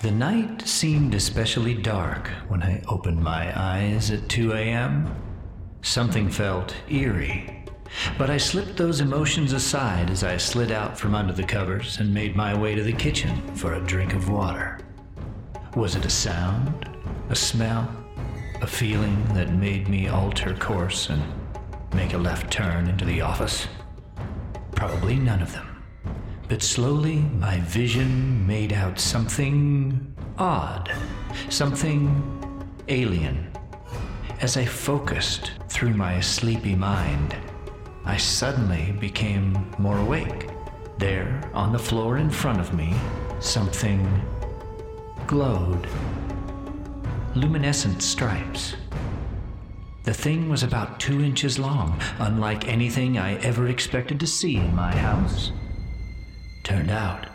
The night seemed especially dark when I opened my eyes at 2 a.m. Something felt eerie, but I slipped those emotions aside as I slid out from under the covers and made my way to the kitchen for a drink of water. Was it a sound, a smell, a feeling that made me alter course and make a left turn into the office? Probably none of them. But slowly, my vision made out something odd, something alien. As I focused through my sleepy mind, I suddenly became more awake. There, on the floor in front of me, something glowed. Luminescent stripes. The thing was about two inches long, unlike anything I ever expected to see in my house. Turned out,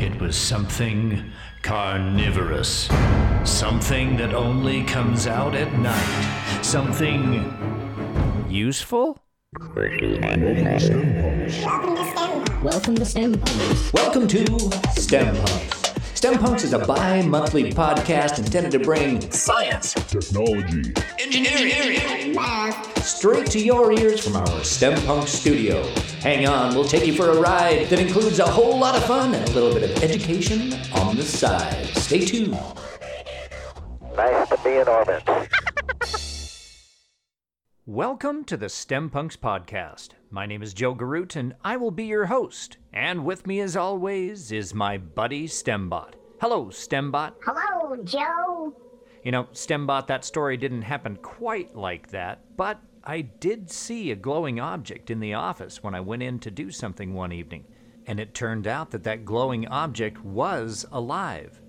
it was something carnivorous. Something that only comes out at night. Something useful? Welcome to STEM Welcome to STEMPunX. STEM Punks is a bi monthly podcast intended to bring science, technology, engineering, straight to your ears from our STEM Punk studio. Hang on, we'll take you for a ride that includes a whole lot of fun and a little bit of education on the side. Stay tuned. Nice to be in orbit. Welcome to the STEMPunX Podcast. My name is Joe Garoutte, and I will be your host. And with me, as always, is my buddy STEMBot. Hello, STEMBot. Hello, Joe. You know, STEMBot, that story didn't happen quite like that, but I did see a glowing object in the office when I went in to do something one evening. And it turned out that that glowing object was alive.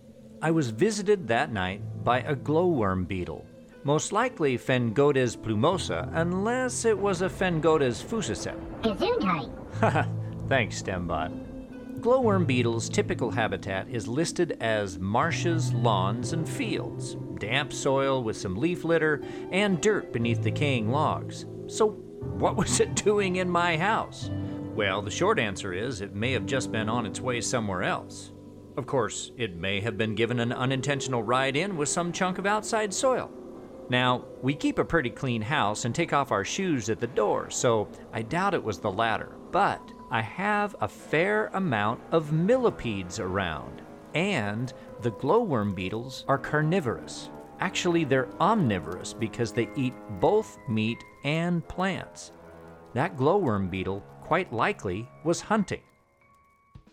I was visited that night by a glowworm beetle most likely Phengodes plumosa, unless it was a Phengodes fusciceps. Gesundheit. Thanks, STEMBot. Glowworm beetles' typical habitat is listed as marshes, lawns, and fields, damp soil with some leaf litter, and dirt beneath decaying logs. So, what was it doing in my house? Well, the short answer is it may have just been on its way somewhere else. Of course, it may have been given an unintentional ride in with some chunk of outside soil. Now, we keep a pretty clean house and take off our shoes at the door, so I doubt it was the latter. But I have a fair amount of millipedes around, and the glowworm beetles are carnivorous. Actually, they're omnivorous because they eat both meat and plants. That glowworm beetle, quite likely, was hunting.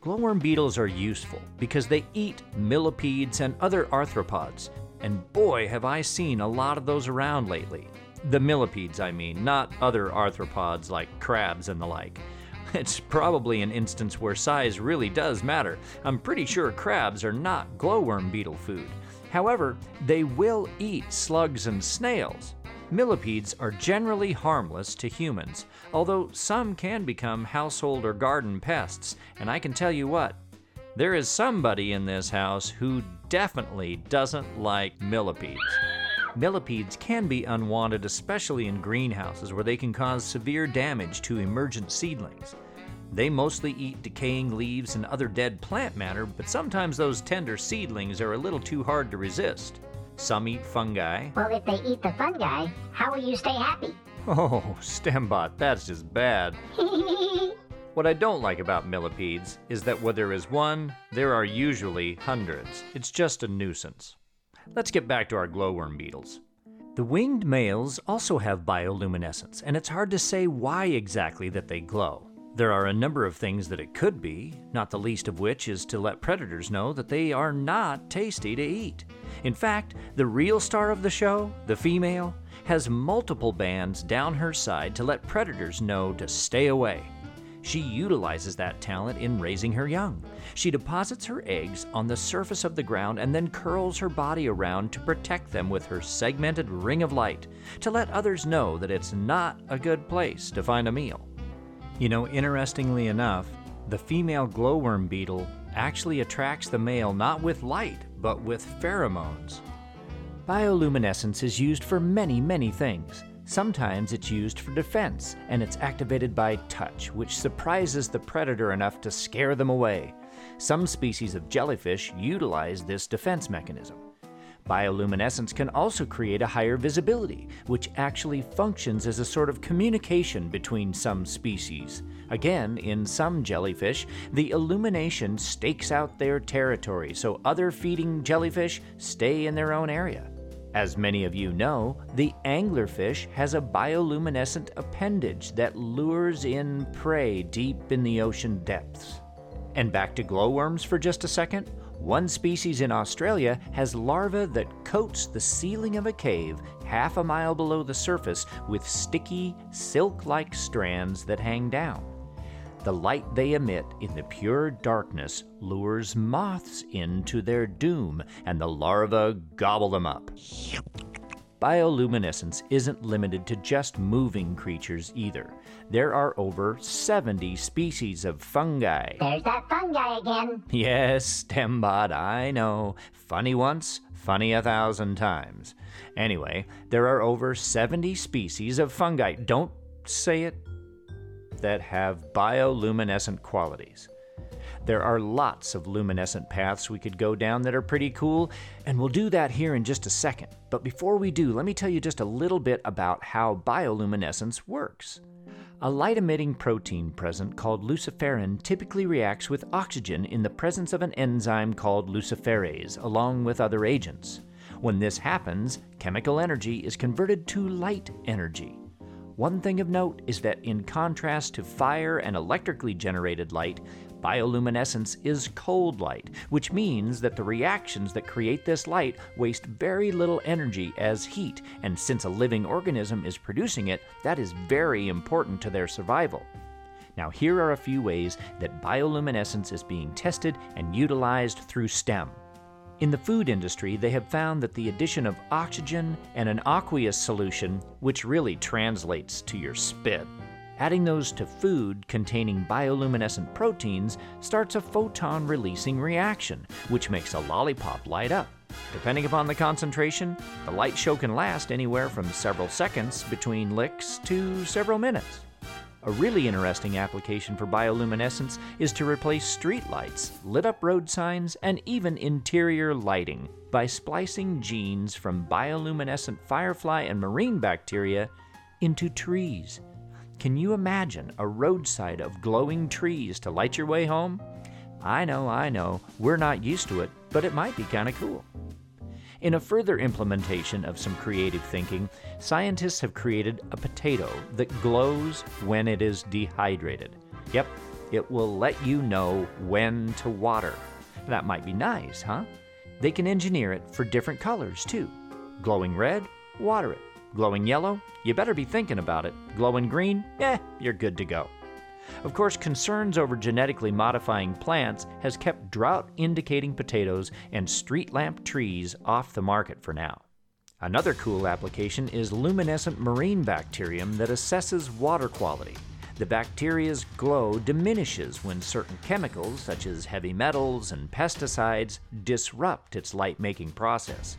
Glowworm beetles are useful because they eat millipedes and other arthropods, and boy, have I seen a lot of those around lately. The millipedes, I mean, not other arthropods like crabs and the like. It's probably an instance where size really does matter. I'm pretty sure crabs are not glowworm beetle food. However, they will eat slugs and snails. Millipedes are generally harmless to humans, although some can become household or garden pests, and I can tell you what, there is somebody in this house who definitely doesn't like millipedes. Millipedes can be unwanted, especially in greenhouses where they can cause severe damage to emergent seedlings. They mostly eat decaying leaves and other dead plant matter, but sometimes those tender seedlings are a little too hard to resist. Some eat fungi. Well, if they eat the fungi, how will you stay happy? Oh, Stembot, that's just bad. What I don't like about millipedes is that where there is one, there are usually hundreds. It's just a nuisance. Let's get back to our glowworm beetles. The winged males also have bioluminescence, and it's hard to say why exactly that they glow. There are a number of things that it could be, not the least of which is to let predators know that they are not tasty to eat. In fact, the real star of the show, the female, has multiple bands down her side to let predators know to stay away. She utilizes that talent in raising her young. She deposits her eggs on the surface of the ground and then curls her body around to protect them with her segmented ring of light, to let others know that it's not a good place to find a meal. You know, interestingly enough, the female glowworm beetle actually attracts the male not with light, but with pheromones. Bioluminescence is used for many, many things. Sometimes it's used for defense, and it's activated by touch, which surprises the predator enough to scare them away. Some species of jellyfish utilize this defense mechanism. Bioluminescence can also create a higher visibility, which actually functions as a sort of communication between some species. Again, in some jellyfish, the illumination stakes out their territory so other feeding jellyfish stay in their own area. As many of you know, the anglerfish has a bioluminescent appendage that lures in prey deep in the ocean depths. And back to glowworms for just a second. One species in Australia has larvae that coats the ceiling of a cave half a mile below the surface with sticky, silk like strands that hang down. The light they emit in the pure darkness lures moths into their doom, and the larvae gobble them up. Bioluminescence isn't limited to just moving creatures either. There are over 70 species of fungi. There's that fungi again. Yes, Stembot, I know. Funny once, funny a thousand times. Anyway, there are over 70 species of fungi. Don't say it. That have bioluminescent qualities. There are lots of luminescent paths we could go down that are pretty cool, and we'll do that here in just a second. But before we do, let me tell you just a little bit about how bioluminescence works. A light emitting protein present called luciferin typically reacts with oxygen in the presence of an enzyme called luciferase, along with other agents. When this happens, chemical energy is converted to light energy. One thing of note is that, in contrast to fire and electrically generated light, bioluminescence is cold light, which means that the reactions that create this light waste very little energy as heat, and since a living organism is producing it, that is very important to their survival. Now, here are a few ways that bioluminescence is being tested and utilized through STEM. In the food industry, they have found that the addition of oxygen and an aqueous solution, which really translates to your spit, adding those to food containing bioluminescent proteins starts a photon releasing reaction, which makes a lollipop light up. Depending upon the concentration, the light show can last anywhere from several seconds between licks to several minutes. A really interesting application for bioluminescence is to replace streetlights, lit up road signs, and even interior lighting by splicing genes from bioluminescent firefly and marine bacteria into trees. Can you imagine a roadside of glowing trees to light your way home? I know, I know, we're not used to it, but it might be kind of cool. In a further implementation of some creative thinking, scientists have created a potato that glows when it is dehydrated. Yep, it will let you know when to water. That might be nice, huh? They can engineer it for different colors too. Glowing red, water it. Glowing yellow, you better be thinking about it. Glowing green, eh, you're good to go. Of course, concerns over genetically modifying plants has kept drought indicating potatoes and street lamp trees off the market for now. Another cool application is luminescent marine bacterium that assesses water quality. The bacteria's glow diminishes when certain chemicals, such as heavy metals and pesticides, disrupt its light making process.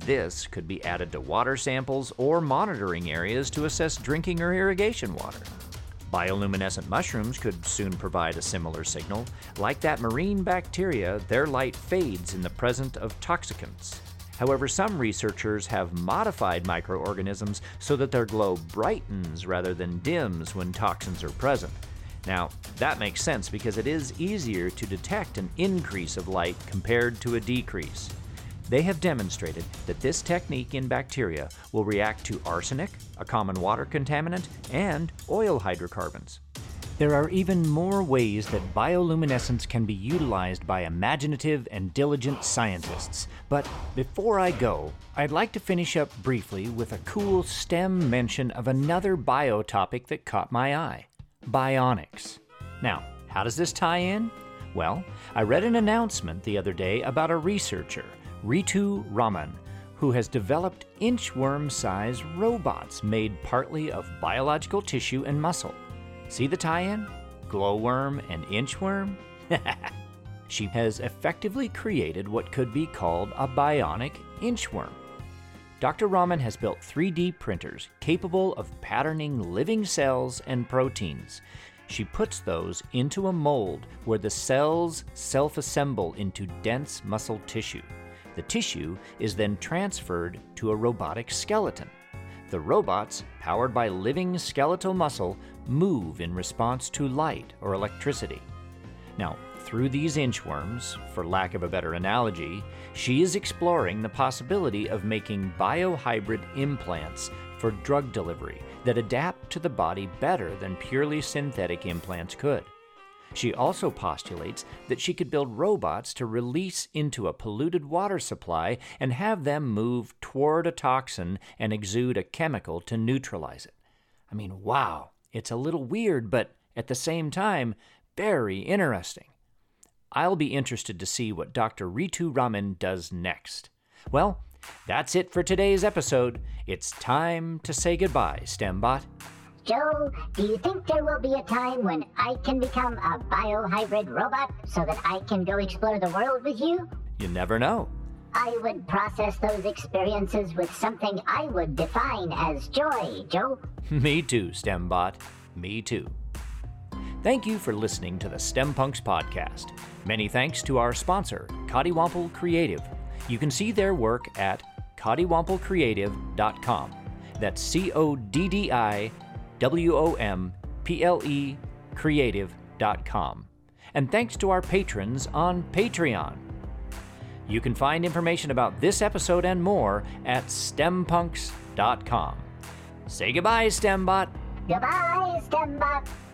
This could be added to water samples or monitoring areas to assess drinking or irrigation water. Bioluminescent mushrooms could soon provide a similar signal. Like that marine bacteria, their light fades in the presence of toxicants. However, some researchers have modified microorganisms so that their glow brightens rather than dims when toxins are present. Now, that makes sense because it is easier to detect an increase of light compared to a decrease. They have demonstrated that this technique in bacteria will react to arsenic, a common water contaminant, and oil hydrocarbons. There are even more ways that bioluminescence can be utilized by imaginative and diligent scientists. But before I go, I'd like to finish up briefly with a cool STEM mention of another bio topic that caught my eye bionics. Now, how does this tie in? Well, I read an announcement the other day about a researcher Ritu Raman, who has developed inchworm sized robots made partly of biological tissue and muscle. See the tie in? Glowworm and inchworm? she has effectively created what could be called a bionic inchworm. Dr. Raman has built 3D printers capable of patterning living cells and proteins. She puts those into a mold where the cells self assemble into dense muscle tissue. The tissue is then transferred to a robotic skeleton. The robots, powered by living skeletal muscle, move in response to light or electricity. Now, through these inchworms, for lack of a better analogy, she is exploring the possibility of making biohybrid implants for drug delivery that adapt to the body better than purely synthetic implants could. She also postulates that she could build robots to release into a polluted water supply and have them move toward a toxin and exude a chemical to neutralize it. I mean, wow, it's a little weird, but at the same time, very interesting. I'll be interested to see what Dr. Ritu Raman does next. Well, that's it for today's episode. It's time to say goodbye, STEMBot. Joe, do you think there will be a time when I can become a biohybrid robot so that I can go explore the world with you? You never know. I would process those experiences with something I would define as joy, Joe. Me too, STEMBot. Me too. Thank you for listening to the STEMPunX podcast. Many thanks to our sponsor, Coddiwomple Creative. You can see their work at coddiwomplecreative.com. That's C O D D I W O M P L E creative.com. And thanks to our patrons on Patreon. You can find information about this episode and more at stempunx.com. Say goodbye, STEMBot. Goodbye, STEMBot.